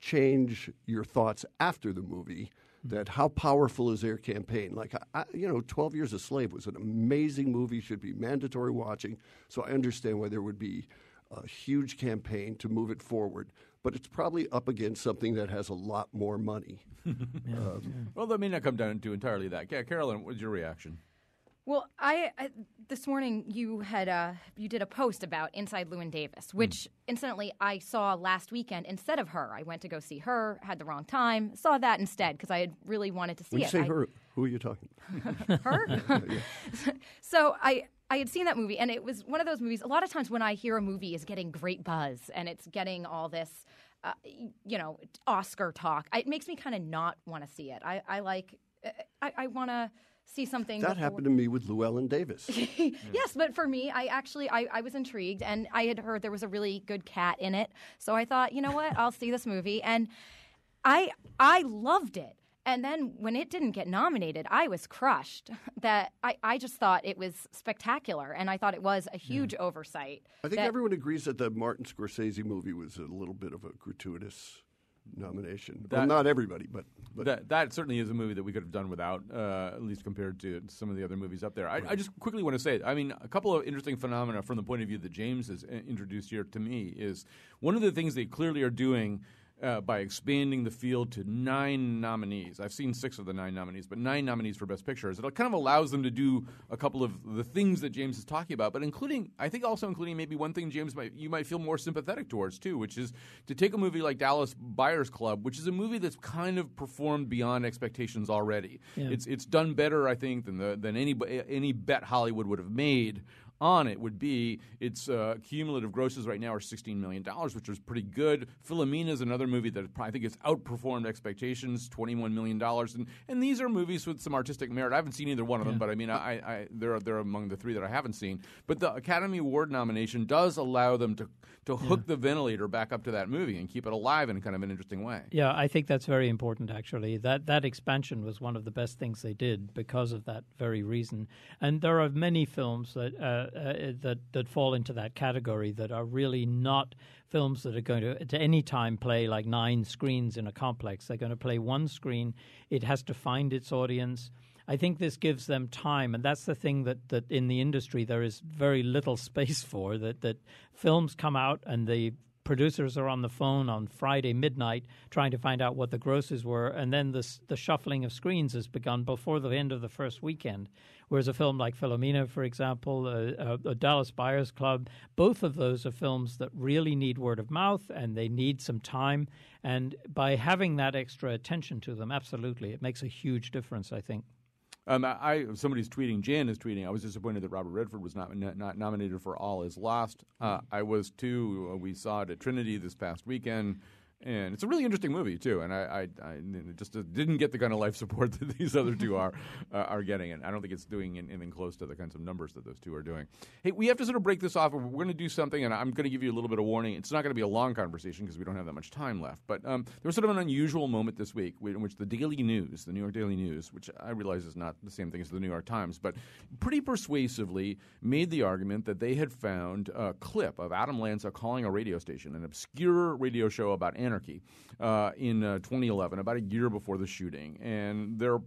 change your thoughts after the movie that how powerful is their campaign? Like, I, you know, 12 Years a Slave was an amazing movie, should be mandatory watching. So I understand why there would be a huge campaign to move it forward. But it's probably up against something that has a lot more money. yeah. Um, well, that may not come down to entirely that. Yeah, Carolyn, what's your reaction? Well, I, I, this morning you had uh, you did a post about Inside Llewyn Davis, hmm. which mm. incidentally I saw last weekend instead of her. I went to go see her, had the wrong time, saw that instead because I had really wanted to see when it. Say I, her, who are you talking? her. so I I had seen that movie, and it was one of those movies. A lot of times when I hear a movie is getting great buzz and it's getting all this. Uh, you know, Oscar talk. It makes me kind of not want to see it. I, I like, I, I want to see something. That before. happened to me with Llewellyn Davis. yes, but for me, I actually I, I was intrigued, and I had heard there was a really good cat in it, so I thought, you know what, I'll see this movie, and I I loved it. And then when it didn't get nominated, I was crushed. That I, I just thought it was spectacular, and I thought it was a huge yeah. oversight. I think everyone agrees that the Martin Scorsese movie was a little bit of a gratuitous nomination. That, well, not everybody, but, but, that that certainly is a movie that we could have done without, uh, at least compared to some of the other movies up there. I, right. I, just quickly want to say, I mean, a couple of interesting phenomena from the point of view that James has introduced here to me is one of the things they clearly are doing uh, by expanding the field to nine nominees. I've seen six of the nine nominees, but nine nominees for Best Pictures. It kind of allows them to do a couple of the things that James is talking about, but including, I think, also including maybe one thing James might you might feel more sympathetic towards too, which is to take a movie like Dallas Buyers Club, which is a movie that's kind of performed beyond expectations already. Yeah. It's it's done better, I think, than the, than any any bet Hollywood would have made on it would be its uh, cumulative grosses right now are $16 million, which is pretty good. Philomena is another movie that I think has outperformed expectations, $21 million. And, and these are movies with some artistic merit. I haven't seen either one of them, but I mean, I, I, they're, they're among the three that I haven't seen. But the Academy Award nomination does allow them to, to hook the ventilator back up to that movie and keep it alive in kind of an interesting way. Yeah, I think that's very important. Actually, that that expansion was one of the best things they did because of that very reason. And there are many films that uh, uh, that that fall into that category that are really not films that are going to at any time play like nine screens in a complex. They're going to play one screen. It has to find its audience. I think this gives them time, and that's the thing that, that in the industry there is very little space for. That that films come out and the producers are on the phone on Friday midnight trying to find out what the grosses were, and then the the shuffling of screens has begun before the end of the first weekend. Whereas a film like Philomena, for example, uh, uh, Dallas Buyers Club, both of those are films that really need word of mouth and they need some time. And by having that extra attention to them, absolutely, it makes a huge difference. I think. Um, I somebody's tweeting. Jan is tweeting. I was disappointed that Robert Redford was not not nominated for All Is Lost. Uh, I was too. We saw it at Trinity this past weekend and it's a really interesting movie too. And I, I, I just didn't get the kind of life support that these other two are uh, are getting, and I don't think it's doing anything close to the kinds of numbers that those two are doing. Hey, we have to sort of break this off. We're going to do something, and I'm going to give you a little bit of warning. It's not going to be a long conversation because we don't have that much time left. But um, there was sort of an unusual moment this week in which the Daily News, the New York Daily News, which I realize is not the same thing as the New York Times, but pretty persuasively made the argument that they had found a clip of Adam Lanza calling a radio station, an obscure radio show about anarchy uh, in uh, 2011, about a year before the shooting, and their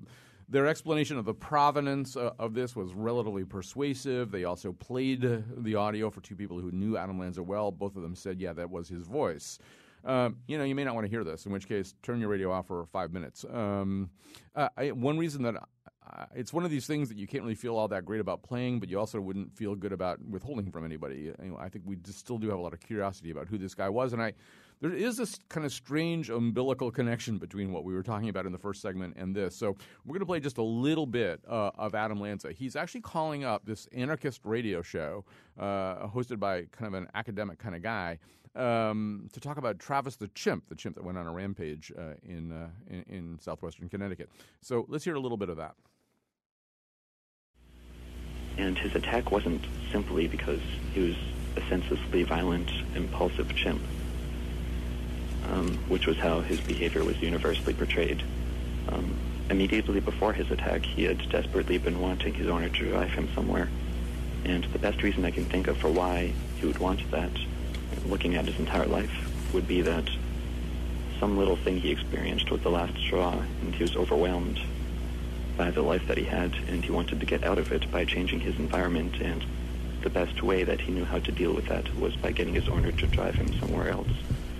their explanation of the provenance uh, of this was relatively persuasive. They also played the audio for two people who knew Adam Lanza well. Both of them said, "Yeah, that was his voice." Um, you know, you may not want to hear this, in which case, turn your radio off for five minutes. Um, uh, I, one reason that it's one of these things that you can't really feel all that great about playing, but you also wouldn't feel good about withholding from anybody. I think we still do have a lot of curiosity about who this guy was, and I there is this kind of strange umbilical connection between what we were talking about in the first segment and this. So we're going to play just a little bit uh, of Adam Lanza. He's actually calling up this anarchist radio show uh, hosted by kind of an academic kind of guy. Um, to talk about Travis the chimp, the chimp that went on a rampage uh, in, uh, in, in southwestern Connecticut. So let's hear a little bit of that. And his attack wasn't simply because he was a senselessly violent, impulsive chimp um, which was how his behavior was universally portrayed. Um, immediately before his attack, he had desperately been wanting his owner to drive him somewhere. And the best reason I can think of for why he would want that, looking at his entire life, would be that some little thing he experienced was the last straw, and he was overwhelmed by the life that he had, and he wanted to get out of it by changing his environment. And the best way that he knew how to deal with that was by getting his owner to drive him somewhere else.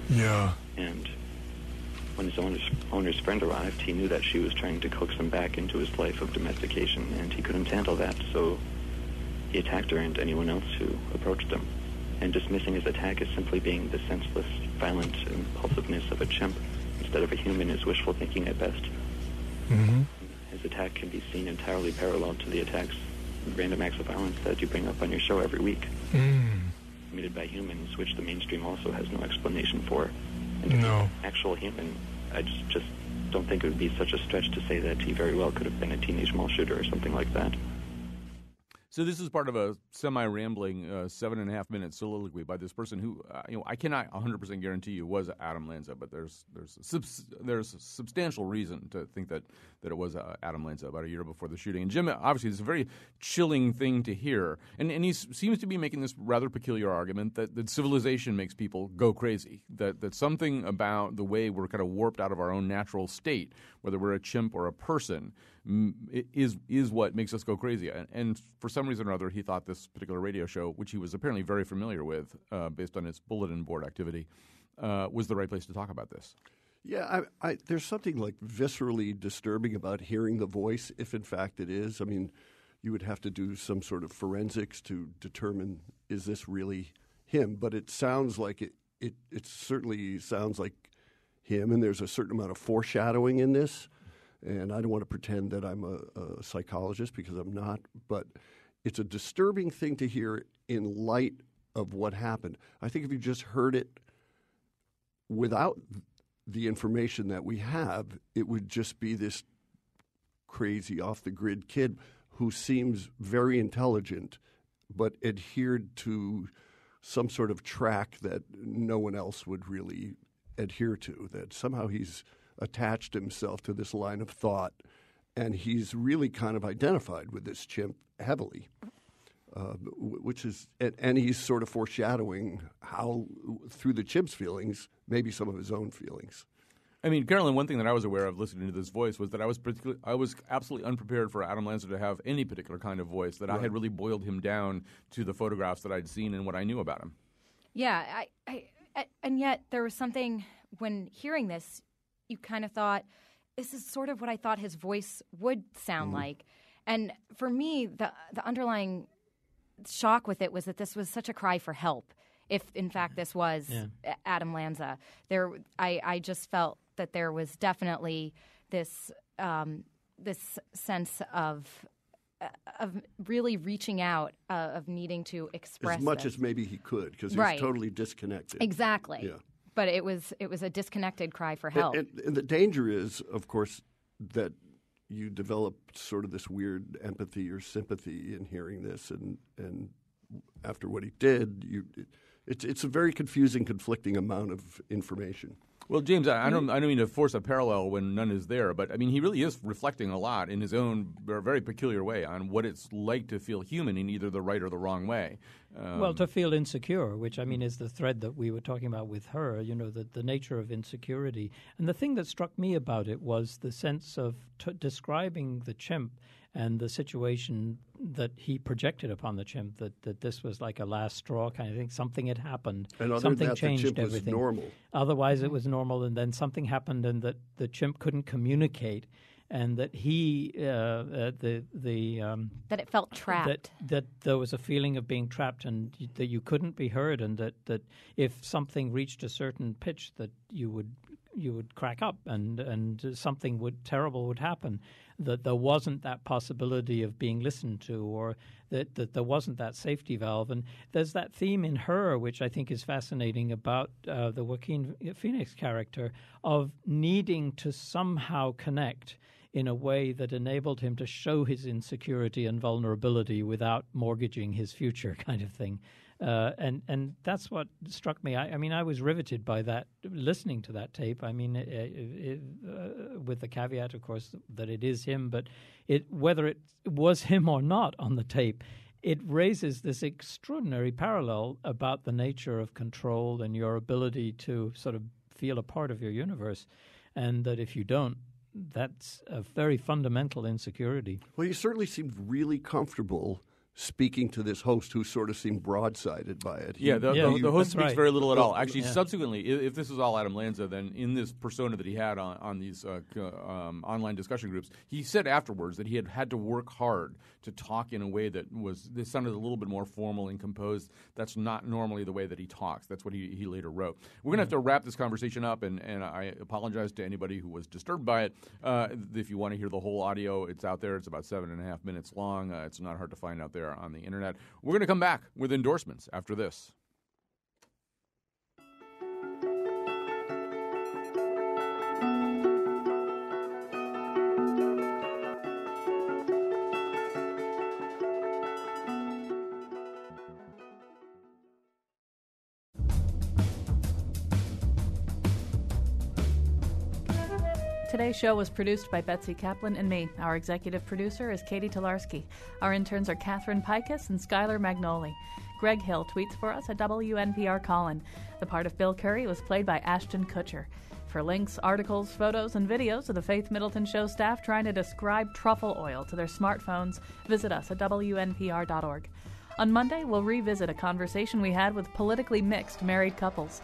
Yeah. And when his owner's, owner's friend arrived, he knew that she was trying to coax him back into his life of domestication, and he couldn't handle that, so he attacked her and anyone else who approached him. And dismissing his attack as simply being the senseless, violent impulsiveness of a chimp instead of a human is wishful thinking at best. Mm-hmm. His attack can be seen entirely parallel to the attacks, random acts of violence that you bring up on your show every week. Mm. Committed by humans, which the mainstream also has no explanation for. No. Actual human, I just, just don't think it would be such a stretch to say that he very well could have been a teenage mall shooter or something like that. So this is part of a semi-rambling uh, seven and a half minute soliloquy by this person who, uh, you know, I cannot 100 percent guarantee you was Adam Lanza, but there's there's subs- there's a substantial reason to think that that it was uh, Adam Lanza about a year before the shooting. And Jim, obviously, it's a very chilling thing to hear, and and he seems to be making this rather peculiar argument that that civilization makes people go crazy, that that something about the way we're kind of warped out of our own natural state, whether we're a chimp or a person is is what makes us go crazy. And, and, for some reason or other, he thought this particular radio show, which he was apparently very familiar with, uh, based on his bulletin board activity, uh, was the right place to talk about this. Yeah, I, I, there's something like viscerally disturbing about hearing the voice, if in fact it is. I mean, you would have to do some sort of forensics to determine is this really him. But it sounds like it. It, it certainly sounds like him, and there's a certain amount of foreshadowing in this and I don't want to pretend that I'm a, a psychologist because I'm not, but it's a disturbing thing to hear in light of what happened. I think if you just heard it without the information that we have, it would just be this crazy off the grid kid who seems very intelligent but adhered to some sort of track that no one else would really adhere to. That somehow he's attached himself to this line of thought, and he's really kind of identified with this chimp heavily. Uh, which is, and, and he's sort of foreshadowing how, through the chimp's feelings, maybe some of his own feelings. I mean, Carolyn, one thing that I was aware of listening to this voice was that I was particularly, I was absolutely unprepared for Adam Lanza to have any particular kind of voice. That I had really boiled him down to the photographs that I'd seen and what I knew about him. Yeah, I, I, I, and yet there was something when hearing this, you kind of thought, this is sort of what I thought his voice would sound like. And for me, the the underlying shock with it was that this was such a cry for help. If in fact this was Yeah. Adam Lanza, there, I, I just felt that there was definitely this um, this sense of uh, of really reaching out, uh, of needing to express as much this. as maybe he could, because he's Right. totally disconnected. exactly. Yeah. But it was it was a disconnected cry for And- help. And, and the danger is, of course, that you develop sort of this weird empathy or sympathy in hearing this, and and after what he did, you it's it's a very confusing, conflicting amount of information. Well, James, I, I don't, I don't mean to force a parallel when none is there, but I mean he really is reflecting a lot in his own very peculiar way on what it's like to feel human in either the right or the wrong way. Um, well, to feel insecure, which I mean is the thread that we were talking about with her, you know, the, the nature of insecurity. And the thing that struck me about it was the sense of t- describing the chimp and the situation that he projected upon the chimp, that, that this was like a last straw kind of thing. Something had happened. And other than something that, the changed chimp was everything. normal. Otherwise, it was normal, and then something happened, and that the chimp couldn't communicate, and that he, uh, uh, the the um, that it felt trapped. that that there was a feeling of being trapped and y- that you couldn't be heard and that, that if something reached a certain pitch that you would you would crack up and and something would terrible would happen that there wasn't that possibility of being listened to or that, that there wasn't that safety valve. And there's that theme in her which I think is fascinating about uh, the Joaquin Phoenix character of needing to somehow connect in a way that enabled him to show his insecurity and vulnerability without mortgaging his future, kind of thing. Uh, and and that's what struck me. I, I mean, I was riveted by that listening to that tape. I mean, it, it, uh, with the caveat, of course, that it is him, but it whether it was him or not on the tape, it raises this extraordinary parallel about the nature of control and your ability to sort of feel a part of your universe, and that if you don't, that's a very fundamental insecurity. Well, he certainly seemed really comfortable speaking to this host who sort of seemed broadsided by it. He- Yeah, the, Yeah, the, the host speaks right. very little at all. Actually, yeah. subsequently, i- if this was all Adam Lanza, then in this persona that he had on, on these uh, um, online discussion groups, he said afterwards that he had had to work hard to talk in a way that was this sounded a little bit more formal and composed. That's not normally the way that he talks. That's what he, he later wrote. We're going to have to wrap this conversation up, and, and I apologize to anybody who was disturbed by it. Uh, if you want to hear the whole audio, it's out there. It's about seven and a half minutes long. Uh, it's not hard to find out there on the internet. We're going to come back with endorsements after this. Today's show was produced by Betsy Kaplan and me. Our executive producer is Catie Talarski. Our interns are Catherine Pikus and Skylar Magnoli. Greg Hill tweets for us at WNPR Colin. The part of Bill Curry was played by Ashton Kutcher. For links, articles, photos, and videos of the Faith Middleton Show staff trying to describe truffle oil to their smartphones, visit us at WNPR.org. On Monday, we'll revisit a conversation we had with politically mixed married couples.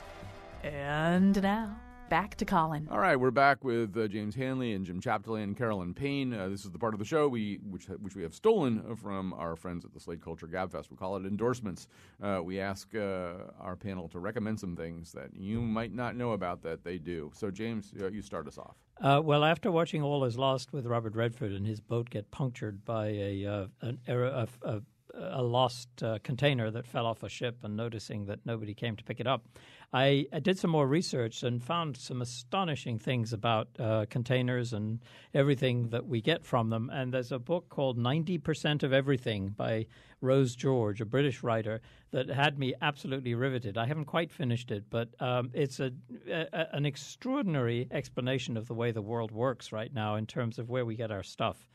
And now, back to Colin. All right, we're back with uh, James Hanley and Jim Chapdelaine and Carolyn Payne. Uh, this is the part of the show we which which we have stolen from our friends at the Slate Culture Gabfest. We call it endorsements. Uh, we ask uh, our panel to recommend some things that you might not know about that they do. So, James, uh, you start us off. Uh, well, after watching All Is Lost with Robert Redford and his boat get punctured by a uh, an, aer- a, a, a lost uh, container that fell off a ship and noticing that nobody came to pick it up. I, I did some more research and found some astonishing things about uh, containers and everything that we get from them. And there's a book called 90% of Everything by Rose George, a British writer, that had me absolutely riveted. I haven't quite finished it, but um, it's a, a, an extraordinary explanation of the way the world works right now in terms of where we get our stuff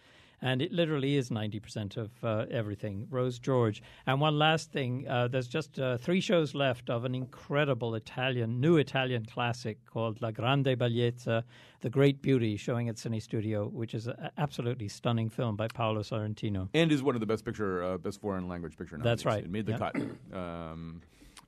and it literally is 90% of uh, everything. Rose George. And one last thing uh, there's just uh, three shows left of an incredible Italian, new Italian classic called La Grande Bellezza, The Great Beauty, showing at Cinestudio, which is an absolutely stunning film by Paolo Sorrentino. And is one of the best picture, uh, best foreign language picture nominees. That's right. It made the Yep. cut. Um,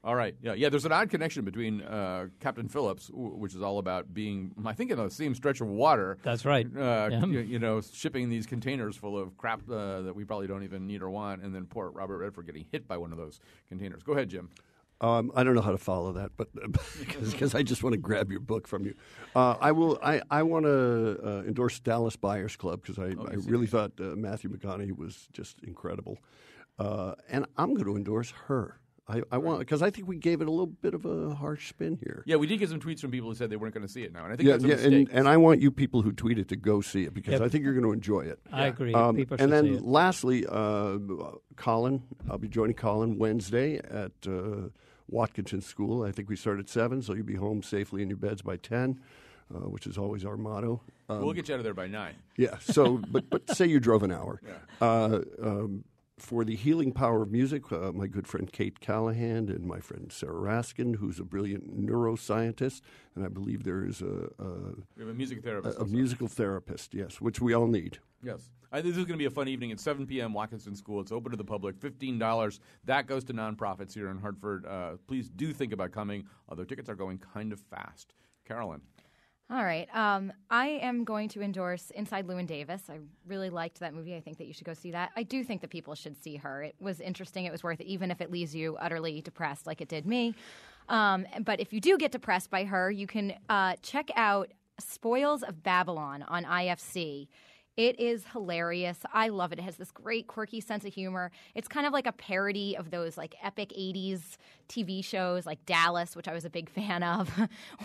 all right. Yeah, yeah. There's an odd connection between uh, Captain Phillips, w- which is all about being, I think, in the same stretch of water. That's right. Uh, Yeah. you, you know, shipping these containers full of crap uh, that we probably don't even need or want, and then poor Robert Redford getting hit by one of those containers. Go ahead, Jim. Um, I don't know how to follow that, but because I just want to grab your book from you, uh, I will. I, I want to uh, endorse Dallas Buyers Club because I, I really thought uh, Matthew McConaughey was just incredible, uh, and I'm going to endorse her. I, I want because I think we gave it a little bit of a harsh spin here. Yeah, we did get some tweets from people who said they weren't going to see it now, and I think yeah, that's a yeah, mistake. and, and I want you people who tweeted to go see it because Yep. I think you're going to enjoy it. I agree. Um, People and then see it. lastly, uh, Colin, I'll be joining Colin Wednesday at uh, Watkinson School. I think we start at seven, so you'll be home safely in your beds by ten, uh, which is always our motto. Um, we'll get you out of there by nine. yeah. So, but but say you drove an hour. Uh, um, for the healing power of music, uh, my good friend Kate Callahan and my friend Sarah Raskin, who's a brilliant neuroscientist, and I believe there is a, a, We have a music therapist. a, a musical therapist, yes, which we all need. Yes. I this is going to be a fun evening at 7 p.m. Watkinson School. It's open to the public, $15. That goes to nonprofits here in Hartford. Uh, please do think about coming, although tickets are going kind of fast. Carolyn. All right. Um, I am going to endorse Inside Llewyn Davis. I really liked that movie. I think that you should go see that. I do think that people should see her. It was interesting. It was worth it, even if it leaves you utterly depressed like it did me. Um, but if you do get depressed by her, you can uh, check out Spoils of Babylon on IFC. It is hilarious. I love it. It has this great, quirky sense of humor. It's kind of like a parody of those like epic '80s TV shows, like Dallas, which I was a big fan of.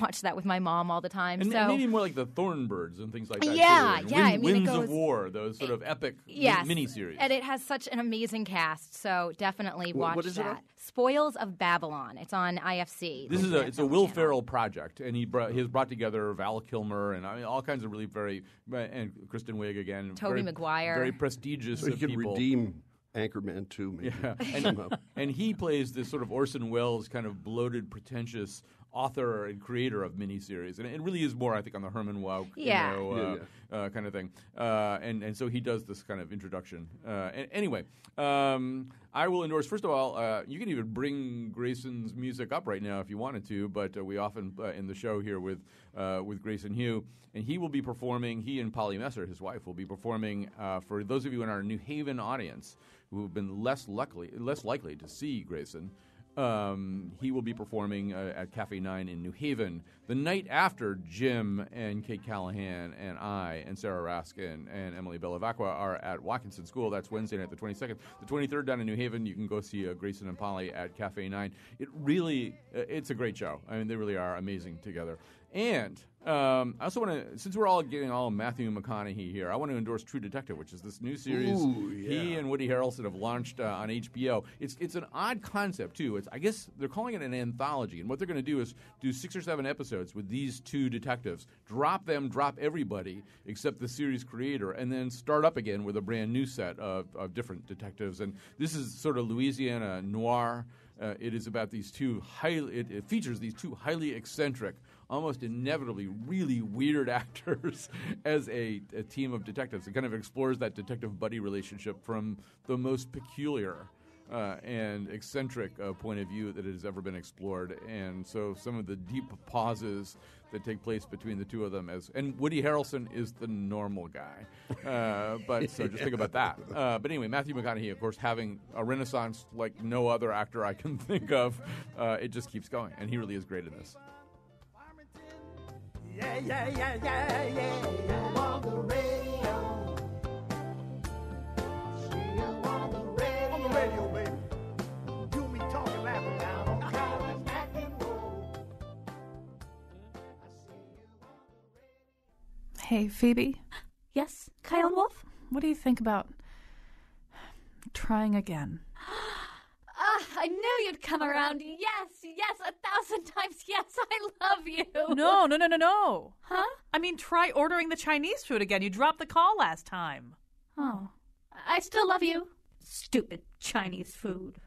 Watched that with my mom all the time. And so maybe more like the Thorn Birds and things like that. Yeah, too. And yeah, I Wind- mean, it Winds of War, those sort of epic mi- yes, miniseries. and it has such an amazing cast. So definitely Wh- watch what is it that. On? Spoils of Babylon. It's on IFC. This is a it's a Will Ferrell project, and he brought, he has brought together Val Kilmer and I mean, all kinds of really very and Kristen Wiig again, Tobey very, Maguire. very prestigious So you of can people. redeem Anchorman too, maybe. Yeah, and, and he plays this sort of Orson Welles kind of bloated, pretentious author and creator of miniseries, and it really is more, I think, on the Herman Wouk, Yeah. you know, Yeah, uh, Uh, kind of thing. Uh, and and so he does this kind of introduction. Uh, a- anyway, um, I will endorse. First of all, uh, you can even bring Grayson's music up right now if you wanted to, but uh, we often uh, in the show here with uh, with Grayson Hugh, and he will be performing. He and Polly Messer, his wife, will be performing uh, for those of you in our New Haven audience who have been less likely less likely to see Grayson. Um, he will be performing uh, at Cafe Nine in New Haven the night after Jim and Kate Callahan and I and Sarah Raskin and Emily Bellavacqua are at Watkinson School. That's Wednesday night, the 22nd. The 23rd down in New Haven, you can go see uh, Grayson and Polly at Cafe Nine. It really, uh, it's a great show. I mean, they really are amazing together. And um, I also want to, since we're all getting all Matthew McConaughey here, I want to endorse True Detective, which is this new series Ooh, he and Woody Harrelson have launched uh, on HBO. It's it's an odd concept too. It's I guess they're calling it an anthology, and what they're going to do is do six or seven episodes with these two detectives, drop them, drop everybody except the series creator, and then start up again with a brand new set of, of different detectives. And this is sort of Louisiana noir. Uh, it is about these two highly. It, it features these two highly eccentric, almost inevitably really weird actors as a, a team of detectives. It kind of explores that detective buddy relationship from the most peculiar. Uh, and eccentric uh, point of view that has ever been explored, and so some of the deep pauses that take place between the two of them, as and Woody Harrelson is the normal guy, uh, but so just think about that. Uh, but anyway, Matthew McConaughey, of course, having a renaissance like no other actor I can think of, uh, it just keeps going, and he really is great in this. Hey, Phoebe? Yes, Kyle Wolf? What do you think about trying again? Ah, I knew you'd come around. Yes, yes, a thousand times yes. I love you. No, no, no, no, no. Huh? I mean, try ordering the Chinese food again. You dropped the call last time. Oh. I still love you. Stupid Chinese food.